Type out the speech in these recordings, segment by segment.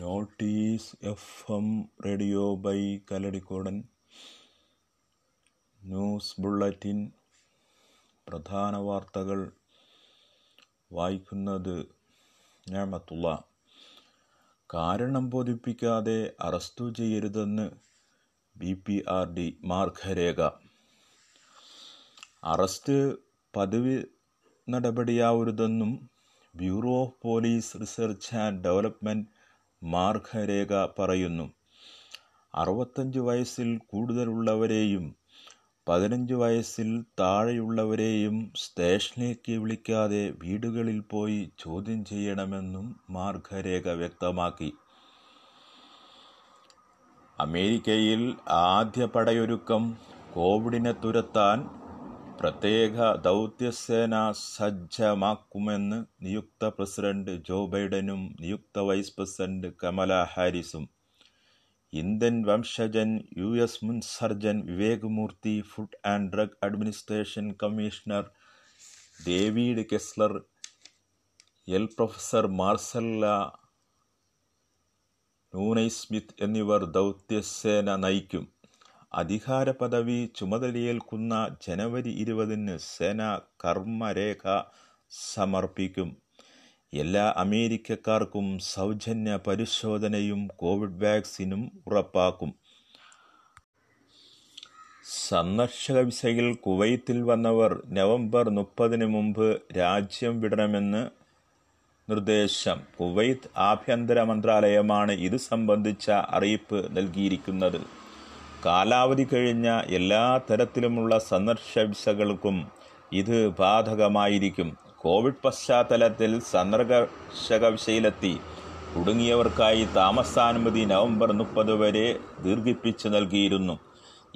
Notice F M radio by Kaladikkodan news bulletin പ്രധാന വാർത്തകൾ വായിക്കുന്നത് ഞാമത്തുള്ള. കാരണം ബോധിപ്പിക്കാതെ അറസ്റ്റു ചെയ്യരുതെന്ന് ബി പി ആർ ഡി മാർഗരേഖ. അറസ്റ്റ് പതിവ് നടപടിയാവരുതെന്നും bureau of police research and development മാർഗരേഖ പറയുന്നു. അറുപത്തഞ്ച് വയസ്സിൽ കൂടുതലുള്ളവരെയും പതിനഞ്ച് വയസ്സിൽ താഴെയുള്ളവരെയും സ്റ്റേഷനിലേക്ക് വിളിക്കാതെ വീടുകളിൽ പോയി ചോദ്യം ചെയ്യണമെന്നും മാർഗരേഖ വ്യക്തമാക്കി. അമേരിക്കയിൽ ആദ്യ പടയൊരുക്കം കോവിഡിനെ തുരത്താൻ പ്രത്യേക ദൗത്യസേന സജ്ജമാക്കുമെന്ന് നിയുക്ത പ്രസിഡന്റ് ജോ ബൈഡനും നിയുക്ത വൈസ് പ്രസിഡന്റ് കമല ഹാരിസും. ഇന്ത്യൻ വംശജൻ യു എസ് മുൻ surgeon Vivek Murthy food and drug administration commissioner David Kessler L professor Marcella Nunez Smith എന്നിവർ ദൗത്യസേന നയിക്കും. അധികാര പദവി ചുമതലയേൽക്കുന്ന ജനുവരി ഇരുപതിന് സേന കർമ്മരേഖ സമർപ്പിക്കും. എല്ലാ അമേരിക്കക്കാർക്കും സൗജന്യ പരിശോധനയും കോവിഡ് വാക്സിനും ഉറപ്പാക്കും. സന്ദർശക വിസയിൽ കുവൈത്തിൽ വന്നവർ നവംബർ മുപ്പതിന് മുമ്പ് രാജ്യം വിടണമെന്ന് നിർദ്ദേശം. കുവൈത്ത് ആഭ്യന്തര മന്ത്രാലയമാണ് ഇത് സംബന്ധിച്ച അറിയിപ്പ് നൽകിയിരിക്കുന്നത്. കാലാവധി കഴിഞ്ഞ എല്ലാ തരത്തിലുമുള്ള സന്ദർശകൾക്കും ഇത് ബാധകമായിരിക്കും. കോവിഡ് പശ്ചാത്തലത്തിൽ സന്ദർശക വിസയിലെത്തി കുടുങ്ങിയവർക്കായി താമസാനുമതി നവംബർ മുപ്പത് വരെ ദീർഘിപ്പിച്ചു നൽകിയിരുന്നു.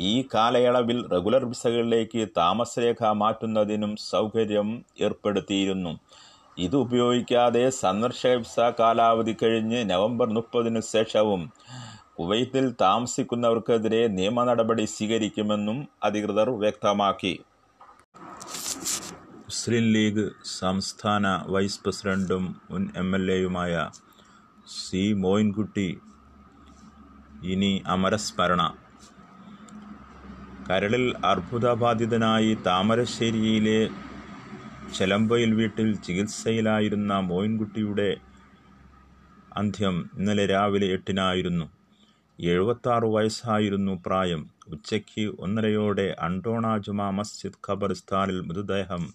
ഈ കാലയളവിൽ റെഗുലർ വിസകളിലേക്ക് താമസരേഖ മാറ്റുന്നതിനും സൗകര്യം ഏർപ്പെടുത്തിയിരുന്നു. ഇത് ഉപയോഗിക്കാതെ സന്ദർശക വിസ കാലാവധി കഴിഞ്ഞ് നവംബർ മുപ്പതിനു ശേഷവും കുവൈത്തിൽ താമസിക്കുന്നവർക്കെതിരെ നിയമ നടപടി സ്വീകരിക്കുമെന്നും അധികൃതർ വ്യക്തമാക്കി. മുസ്ലിം ലീഗ് സംസ്ഥാന വൈസ് പ്രസിഡന്റും മുൻ എം എൽ എയുമായ സി മോയിൻകുട്ടി ഇനി അമരസ്മരണ. കരളിൽ അർബുദബാധിതനായി താമരശ്ശേരിയിലെ ചെലമ്പയിൽ വീട്ടിൽ ചികിത്സയിലായിരുന്ന മോയിൻകുട്ടിയുടെ അന്ത്യം ഇന്നലെ രാവിലെ എട്ടിനായിരുന്നു. എഴുപത്താറ് വയസ്സായിരുന്നു പ്രായം. ഉച്ചയ്ക്ക് ഒന്നരയോടെ അണ്ടോണ ജുമാ മസ്ജിദ് ഖബർസ്ഥാനിൽ മൃതദേഹം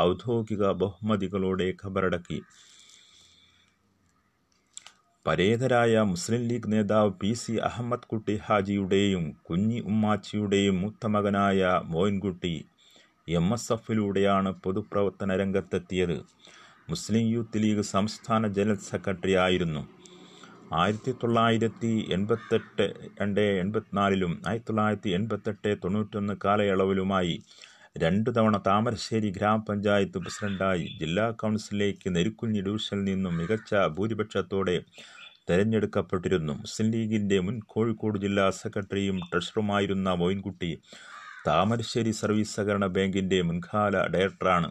ഔദ്യോഗിക ബഹുമതികളോടെ ഖബറടക്കി. പരേതരായ മുസ്ലിം ലീഗ് നേതാവ് പി സി അഹമ്മദ് കുട്ടി ഹാജിയുടെയും കുഞ്ഞി ഉമ്മാച്ചിയുടെയും മൂത്തമകനായ മോയിൻകുട്ടി എം എസ് എഫിലൂടെയാണ് പൊതുപ്രവർത്തന രംഗത്തെത്തിയത്. മുസ്ലിം യൂത്ത് ലീഗ് സംസ്ഥാന ജനറൽ സെക്രട്ടറി ആയിരുന്നു. ആയിരത്തി തൊള്ളായിരത്തി എൺപത്തെട്ട് രണ്ട് എൺപത്തിനാലിലും ആയിരത്തി തൊള്ളായിരത്തി എൺപത്തെട്ട് തൊണ്ണൂറ്റൊന്ന് കാലയളവിലുമായി രണ്ടു തവണ താമരശ്ശേരി ഗ്രാമപഞ്ചായത്ത് പ്രസിഡന്റായി ജില്ലാ കൗൺസിലിലേക്ക് നെരുക്കുഞ്ഞി ഡിവിഷനിൽ നിന്നും മികച്ച ഭൂരിപക്ഷത്തോടെ തെരഞ്ഞെടുക്കപ്പെട്ടിരുന്നു. മുസ്ലിം ലീഗിന്റെ മുൻ കോഴിക്കോട് ജില്ലാ സെക്രട്ടറിയും ട്രഷറുമായിരുന്ന മോയിൻകുട്ടി താമരശ്ശേരി സർവീസ് സഹകരണ ബാങ്കിന്റെ മുൻകാല ഡയറക്ടറാണ്.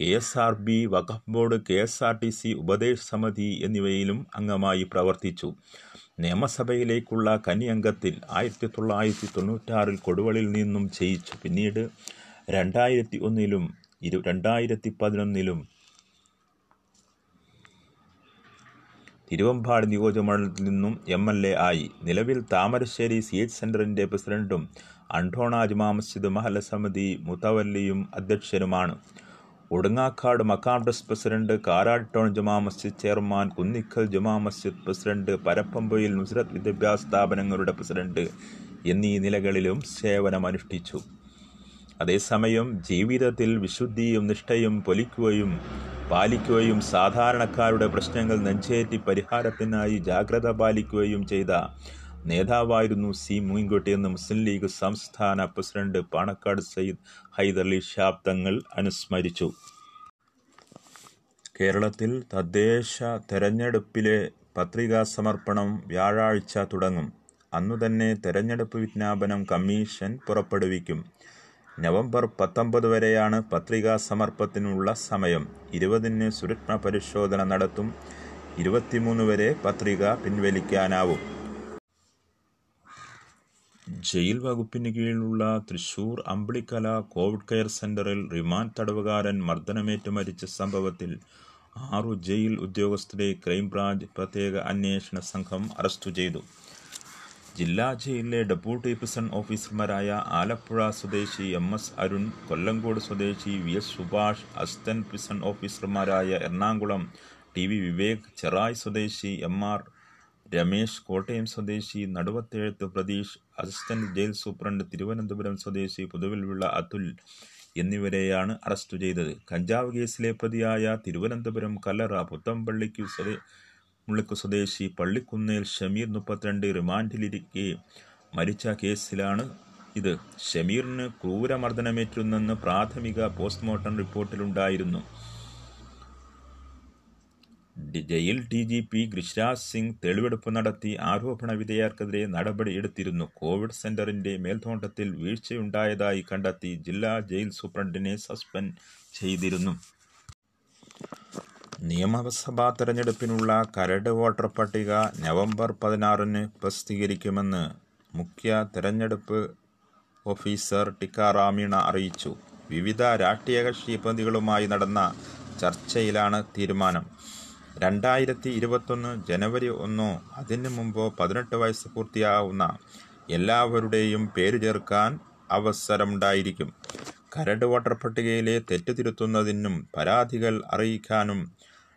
കെ എസ് ആർ ബി വഖഫ് board K S R T C ഉപദേശ സമിതി എന്നിവയിലും അംഗമായി പ്രവർത്തിച്ചു. നിയമസഭയിലേക്കുള്ള കനി അംഗത്തിൽ ആയിരത്തി തൊള്ളായിരത്തി തൊണ്ണൂറ്റാറിൽ കൊടുവളിൽ നിന്നും ജയിച്ചു. പിന്നീട് രണ്ടായിരത്തി ഒന്നിലും ഇരു രണ്ടായിരത്തി പതിനൊന്നിലും തിരുവമ്പാട് നിയോജകമണ്ഡലത്തിൽ നിന്നും എം എൽ എ ആയി. നിലവിൽ താമരശ്ശേരി സി എച്ച് സെന്ററിന്റെ പ്രസിഡന്റും അണ്ടോണ ജുമാ മസ്ജിദ് മഹല്ല സമിതി മുത്തവല്ലിയും അധ്യക്ഷനുമാണ്. Odungakkad മക്കാം president Karatton Juma Masjid chairman Kunnikkal Juma Masjid president പരപ്പമ്പയിൽ നുസ്രത് വിദ്യാഭ്യാസ സ്ഥാപനങ്ങളുടെ പ്രസിഡന്റ് എന്നീ നിലകളിലും സേവനമനുഷ്ഠിച്ചു. അതേസമയം ജീവിതത്തിൽ വിശുദ്ധിയും നിഷ്ഠയും പൊലിക്കുകയും പാലിക്കുകയും സാധാരണക്കാരുടെ പ്രശ്നങ്ങൾ നെഞ്ചേറ്റി പരിഹാരത്തിനായി ജാഗ്രത പാലിക്കുകയും ചെയ്ത നേതാവായിരുന്നു സി മുൻകുട്ടി എന്ന് മുസ്ലിം ലീഗ് സംസ്ഥാന പ്രസിഡന്റ് പാണക്കാട് സയ്യിദ് ഹൈദർലി ഷാബ് തങ്ങൾ അനുസ്മരിച്ചു. കേരളത്തിൽ തദ്ദേശ തെരഞ്ഞെടുപ്പിലെ പത്രികാ സമർപ്പണം വ്യാഴാഴ്ച തുടങ്ങും. അന്നുതന്നെ തെരഞ്ഞെടുപ്പ് വിജ്ഞാപനം കമ്മീഷൻ പുറപ്പെടുവിക്കും. നവംബർ പത്തൊമ്പത് വരെയാണ് പത്രികാ സമർപ്പത്തിനുള്ള സമയം. ഇരുപതിന് സുരക്ഷ പരിശോധന നടത്തും. ഇരുപത്തിമൂന്ന് വരെ പത്രിക പിൻവലിക്കാനാവും. ജയിൽ വകുപ്പിന് കീഴിലുള്ള തൃശൂർ അമ്പിളിക്കല കോവിഡ് കെയർ സെന്ററിൽ റിമാൻഡ് തടവുകാരൻ മർദ്ദനമേറ്റ് മരിച്ച സംഭവത്തിൽ ആറു ജയിൽ ഉദ്യോഗസ്ഥരെ ക്രൈംബ്രാഞ്ച് പ്രത്യേക അന്വേഷണ സംഘം അറസ്റ്റ് ചെയ്തു. ജില്ലാ ജയിലിലെ ഡെപ്യൂട്ടി പ്രിസൺ ഓഫീസർമാരായ ആലപ്പുഴ സ്വദേശി എം എസ് അരുൺ കൊല്ലങ്കോട് സ്വദേശി V S Subhash assistant prison ഓഫീസർമാരായ എറണാകുളം ടി വി വിവേക് ചെറായ് സ്വദേശി എം ആർ രമേശ് കോട്ടയം സ്വദേശി Naduvathezhath Pratheesh assistant jail superintendent Thiruvananthapuram സ്വദേശി പുതുവിൽവിള അതുൽ എന്നിവരെയാണ് അറസ്റ്റ് ചെയ്തത്. കഞ്ചാവ് കേസിലെ പ്രതിയായ തിരുവനന്തപുരം കല്ലറ പുത്തമ്പള്ളിക്കു സ്വദേ മുള്ളിക്കു സ്വദേശി പള്ളിക്കുന്നേൽ ഷമീർ മുപ്പത്തിരണ്ട് റിമാൻഡിലിരിക്കെ മരിച്ച കേസിലാണ് ഇത്. ഷമീറിന് ക്രൂരമർദ്ദനമേറ്റുന്നെന്ന് പ്രാഥമിക postmortem റിപ്പോർട്ടിലുണ്ടായിരുന്നു. Jail D G P Giriraj Singh തെളിവെടുപ്പ് നടത്തി ആരോപണ വിധേയർക്കെതിരെ നടപടിയെടുത്തിരുന്നു കോവിഡ് സെന്ററിന്റെ മേൽനോട്ടത്തിൽ വീഴ്ചയുണ്ടായതായി കണ്ടെത്തി ജില്ലാ ജയിൽ സൂപ്രണ്ടിനെ സസ്പെൻഡ് ചെയ്തിരുന്നു. നിയമസഭാ തെരഞ്ഞെടുപ്പിനുള്ള കരട് വോട്ടർ പട്ടിക നവംബർ പതിനാറിന് പ്രസിദ്ധീകരിക്കുമെന്ന് മുഖ്യ തെരഞ്ഞെടുപ്പ് ഓഫീസർ ടിക്കാറാമീണ അറിയിച്ചു. വിവിധ രാഷ്ട്രീയ കക്ഷി പ്രതികളുമായി നടന്ന ചർച്ചയിലാണ് തീരുമാനം. രണ്ടായിരത്തി ഇരുപത്തൊന്ന് ജനുവരി ഒന്നോ അതിനു മുമ്പോ പതിനെട്ട് വയസ്സ് പൂർത്തിയാവുന്ന എല്ലാവരുടെയും പേര് ചേർക്കാൻ അവസരമുണ്ടായിരിക്കും. കരട് വോട്ടർ പട്ടികയിലെ തെറ്റ് തിരുത്തുന്നതിനും പരാതികൾ അറിയിക്കാനും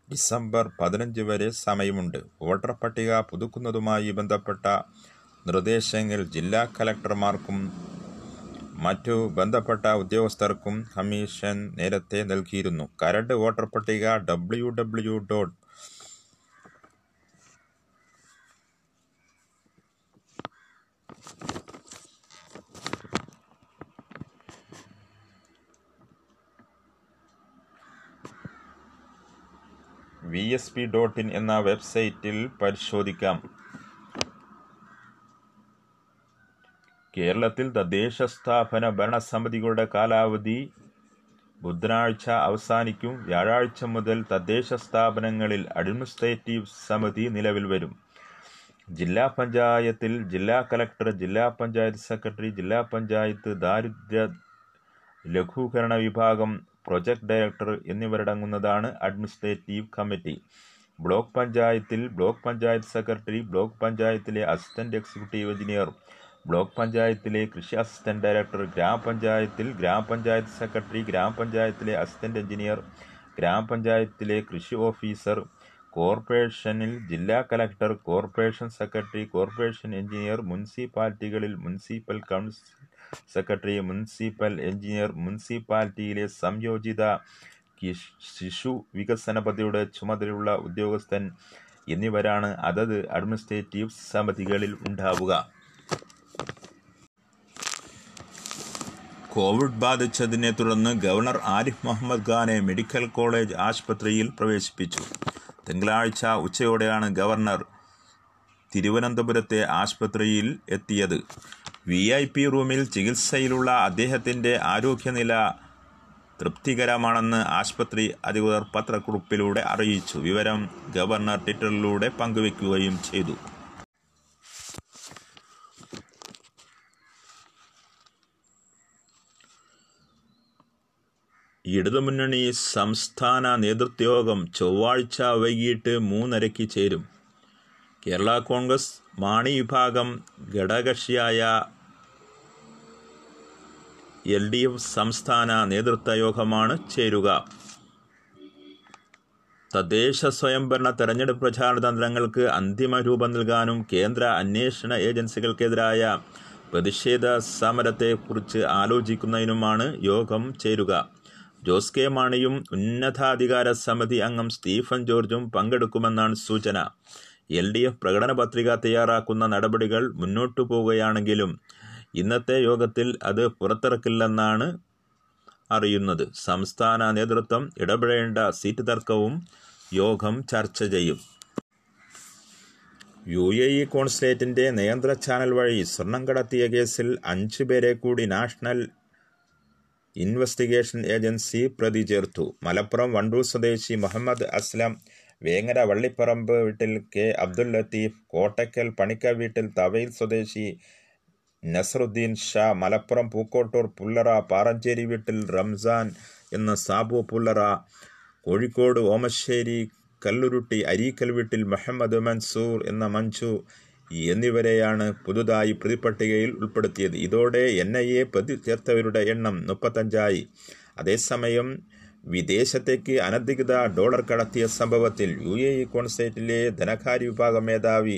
ഡിസംബർ പതിനഞ്ച് വരെ സമയമുണ്ട്. വോട്ടർ പട്ടിക പുതുക്കുന്നതുമായി ബന്ധപ്പെട്ട നിർദ്ദേശങ്ങൾ ജില്ലാ കലക്ടർമാർക്കും മറ്റു ബന്ധപ്പെട്ട ഉദ്യോഗസ്ഥർക്കും കമ്മീഷൻ നേരത്തെ നൽകിയിരുന്നു. കരട് വോട്ടർ പട്ടിക W W dot V S P dot in എന്ന വെബ്സൈറ്റിൽ പരിശോധിക്കാം. കേരളത്തിൽ തദ്ദേശ സ്ഥാപന ഭരണസമിതികളുടെ കാലാവധി ബുധനാഴ്ച അവസാനിക്കും. വ്യാഴാഴ്ച മുതൽ തദ്ദേശ സ്ഥാപനങ്ങളിൽ അഡ്മിനിസ്ട്രേറ്റീവ് സമിതി നിലവിൽ വരും. ജില്ലാ പഞ്ചായത്തിൽ ജില്ലാ കലക്ടർ ജില്ലാ പഞ്ചായത്ത് സെക്രട്ടറി ജില്ലാ പഞ്ചായത്ത് ദാരിദ്ര്യ ലഘൂകരണ വിഭാഗം പ്രൊജക്ട് ഡയറക്ടർ എന്നിവരടങ്ങുന്നതാണ് അഡ്മിനിസ്ട്രേറ്റീവ് കമ്മിറ്റി. ബ്ലോക്ക് പഞ്ചായത്തിൽ ബ്ലോക്ക് പഞ്ചായത്ത് സെക്രട്ടറി ബ്ലോക്ക് പഞ്ചായത്തിലെ അസിസ്റ്റന്റ് എക്സിക്യൂട്ടീവ് എഞ്ചിനീയർ ബ്ലോക്ക് പഞ്ചായത്തിലെ കൃഷി അസിസ്റ്റന്റ് ഡയറക്ടർ ഗ്രാമപഞ്ചായത്തിൽ ഗ്രാമപഞ്ചായത്ത് സെക്രട്ടറി ഗ്രാമപഞ്ചായത്തിലെ അസിസ്റ്റന്റ് എഞ്ചിനീയർ ഗ്രാമപഞ്ചായത്തിലെ കൃഷി ഓഫീസർ കോർപ്പറേഷനിൽ ജില്ലാ collector corporation secretary corporation engineer മുനിസിപ്പാലിറ്റികളിൽ municipal council secretary municipal engineer മുനിസിപ്പാലിറ്റിയിലെ സംയോജിത ശിശു വികസന പദ്ധതിയുടെ ചുമതലയുള്ള ഉദ്യോഗസ്ഥൻ എന്നിവരാണ് അതത് അഡ്മിനിസ്ട്രേറ്റീവ് സമിതികളിൽ ഉണ്ടാവുക. കോവിഡ് ബാധിച്ചതിനെ തുടർന്ന് ഗവർണർ ആരിഫ് മുഹമ്മദ് ഖാനെ മെഡിക്കൽ കോളേജ് ആശുപത്രിയിൽ പ്രവേശിപ്പിച്ചു. തിങ്കളാഴ്ച ഉച്ചയോടെയാണ് ഗവർണർ തിരുവനന്തപുരത്തെ ആശുപത്രിയിൽ എത്തിയത്. വി ഐ പി റൂമിൽ ചികിത്സയിലുള്ള അദ്ദേഹത്തിന്റെ ആരോഗ്യനില തൃപ്തികരമാണെന്ന് ആശുപത്രി അധികൃതർ പത്രക്കുറിപ്പിലൂടെ അറിയിച്ചു. വിവരം ഗവർണർ ട്വിറ്ററിലൂടെ പങ്കുവയ്ക്കുകയും ചെയ്തു. ഇടതുമുന്നണി സംസ്ഥാന നേതൃത്വയോഗം ചൊവ്വാഴ്ച വൈകിട്ട് മൂന്നരയ്ക്ക് ചേരും. കേരള കോൺഗ്രസ് മാണി വിഭാഗം ഘടകകക്ഷിയായ എൽ ഡി എഫ് സംസ്ഥാന നേതൃത്വ യോഗമാണ് ചേരുക. തദ്ദേശ സ്വയംഭരണ തെരഞ്ഞെടുപ്പ് പ്രചാരണ തന്ത്രങ്ങൾക്ക് അന്തിമ രൂപം നൽകാനും കേന്ദ്ര അന്വേഷണ ഏജൻസികൾക്കെതിരായ പ്രതിഷേധ സമരത്തെക്കുറിച്ച് ആലോചിക്കുന്നതിനുമാണ് യോഗം ചേരുക. ജോസ് കെ മാണിയും ഉന്നതാധികാര സമിതി അംഗം സ്റ്റീഫൻ ജോർജും പങ്കെടുക്കുമെന്നാണ് സൂചന. എൽ ഡി എഫ് പ്രകടന പത്രിക തയ്യാറാക്കുന്ന നടപടികൾ മുന്നോട്ടു പോവുകയാണെങ്കിലും ഇന്നത്തെ യോഗത്തിൽ അത് പുറത്തിറക്കില്ലെന്നാണ് അറിയുന്നത്. സംസ്ഥാന നേതൃത്വം ഇടപെടേണ്ട സീറ്റ് തർക്കവും യോഗം ചർച്ച ചെയ്യും. യു എ ഇ കോൺസുലേറ്റിന്റെ നിയന്ത്ര ചാനൽ വഴി സ്വർണം കടത്തിയ കേസിൽ അഞ്ച് പേരെ കൂടി നാഷണൽ ഇൻവെസ്റ്റിഗേഷൻ ഏജൻസി പ്രതി ചേർത്തു. മലപ്പുറം വണ്ടൂർ സ്വദേശി മുഹമ്മദ് അസ്ലം വേങ്ങര വള്ളിപ്പറമ്പ് വീട്ടിൽ കെ അബ്ദുൽ ലത്തീഫ് കോട്ടയ്ക്കൽ പണിക്ക വീട്ടിൽ തവയിൽ സ്വദേശി നസറുദ്ദീൻ ഷാ മലപ്പുറം പൂക്കോട്ടൂർ പുല്ലറ പാറഞ്ചേരി വീട്ടിൽ റംസാൻ എന്ന സാബു പുല്ലറ കോഴിക്കോട് ഓമശ്ശേരി കല്ലുരുട്ടി അരീക്കൽ വീട്ടിൽ മുഹമ്മദ് മൻസൂർ എന്ന മഞ്ജു എന്നിവരെയാണ് പുതുതായി പ്രതിപട്ടികയിൽ ഉൾപ്പെടുത്തിയത്. ഇതോടെ എൻ ഐ എ പ്രതി ചേർത്തവരുടെ എണ്ണം മുപ്പത്തഞ്ചായി. അതേസമയം വിദേശത്തേക്ക് അനധികൃത ഡോളർ കടത്തിയ സംഭവത്തിൽ യു എ ഇ കോൺസേറ്റിലെ ധനകാര്യ വിഭാഗം മേധാവി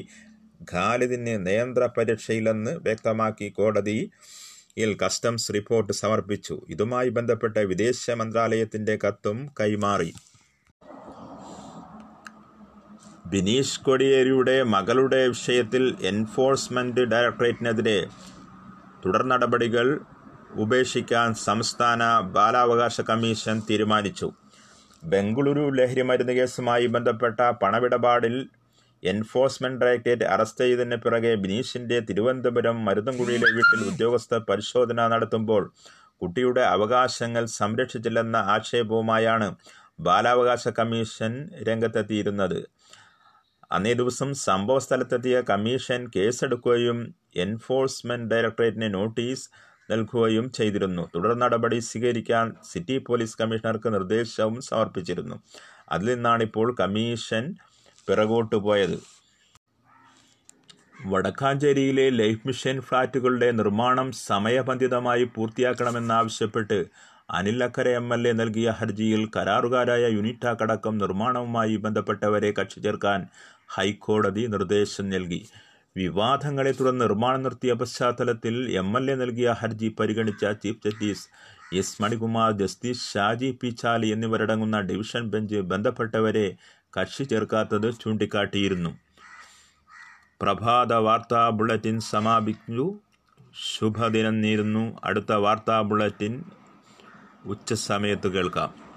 ഖാലിദിന് നിയന്ത്ര പരീക്ഷയിലെന്ന് വ്യക്തമാക്കി കോടതിയിൽ കസ്റ്റംസ് റിപ്പോർട്ട് സമർപ്പിച്ചു. ഇതുമായി ബന്ധപ്പെട്ട വിദേശ മന്ത്രാലയത്തിന്റെ കത്തും കൈമാറി. ബിനീഷ് കൊടിയേരിയുടെ മകളുടെ വിഷയത്തിൽ എൻഫോഴ്സ്മെന്റ് ഡയറക്ടറേറ്റിനെതിരെ തുടർ നടപടികൾ ഉപേക്ഷിക്കാൻ സംസ്ഥാന ബാലാവകാശ കമ്മീഷൻ തീരുമാനിച്ചു. ബംഗളൂരു ലഹരിമരുന്ന് കേസുമായി ബന്ധപ്പെട്ട പണമിടപാടിൽ എൻഫോഴ്സ്മെന്റ് ഡയറക്ടറേറ്റ് അറസ്റ്റ് ചെയ്തതിന് പിറകെ ബിനീഷിന്റെ തിരുവനന്തപുരം മരുതൻകുഴിയിലെ വീട്ടിൽ ഉദ്യോഗസ്ഥർ പരിശോധന നടത്തുമ്പോൾ കുട്ടിയുടെ അവകാശങ്ങൾ സംരക്ഷിച്ചില്ലെന്ന ആക്ഷേപവുമായാണ് ബാലാവകാശ കമ്മീഷൻ രംഗത്തെത്തിയിരുന്നത്. അന്നേ ദിവസം സംഭവ സ്ഥലത്തെത്തിയ കമ്മീഷൻ കേസെടുക്കുകയും എൻഫോഴ്സ്മെന്റ് ഡയറക്ടറേറ്റിന് നോട്ടീസ് നൽകുകയും ചെയ്തിരുന്നു. തുടർ നടപടി സ്വീകരിക്കാൻ സിറ്റി പോലീസ് കമ്മീഷണർക്ക് നിർദ്ദേശവും സമർപ്പിച്ചിരുന്നു. അതിൽ നിന്നാണ് ഇപ്പോൾ കമ്മീഷൻ പിറകോട്ട് പോയത്. വടക്കാഞ്ചേരിയിലെ ലൈഫ് മിഷൻ ഫ്ളാറ്റുകളുടെ നിർമ്മാണം സമയബന്ധിതമായി പൂർത്തിയാക്കണമെന്നാവശ്യപ്പെട്ട് Anil Akkara M L A നൽകിയ ഹർജിയിൽ കരാറുകാരായ യൂണിറ്റാക് അടക്കം നിർമ്മാണവുമായി ബന്ധപ്പെട്ടവരെ കക്ഷി ചേർക്കാൻ ഹൈക്കോടതി നിർദ്ദേശം നൽകി. വിവാദങ്ങളെ തുടർന്ന് നിർമ്മാണം നിർത്തിയ പശ്ചാത്തലത്തിൽ എം എൽ എ നൽകിയ ഹർജി പരിഗണിച്ച chief justice S Manikumar justice Shaji P Chaly എന്നിവരടങ്ങുന്ന ഡിവിഷൻ ബെഞ്ച് ബന്ധപ്പെട്ടവരെ കക്ഷി ചേർക്കാത്തത് ചൂണ്ടിക്കാട്ടിയിരുന്നു. പ്രഭാത വാർത്താ ബുള്ളറ്റിൻ സമാപിച്ചു. ശുഭദിനം നേരുന്നു. അടുത്ത വാർത്താ ബുള്ളറ്റിൻ ഉച്ചസമയത്ത് കേൾക്കാം.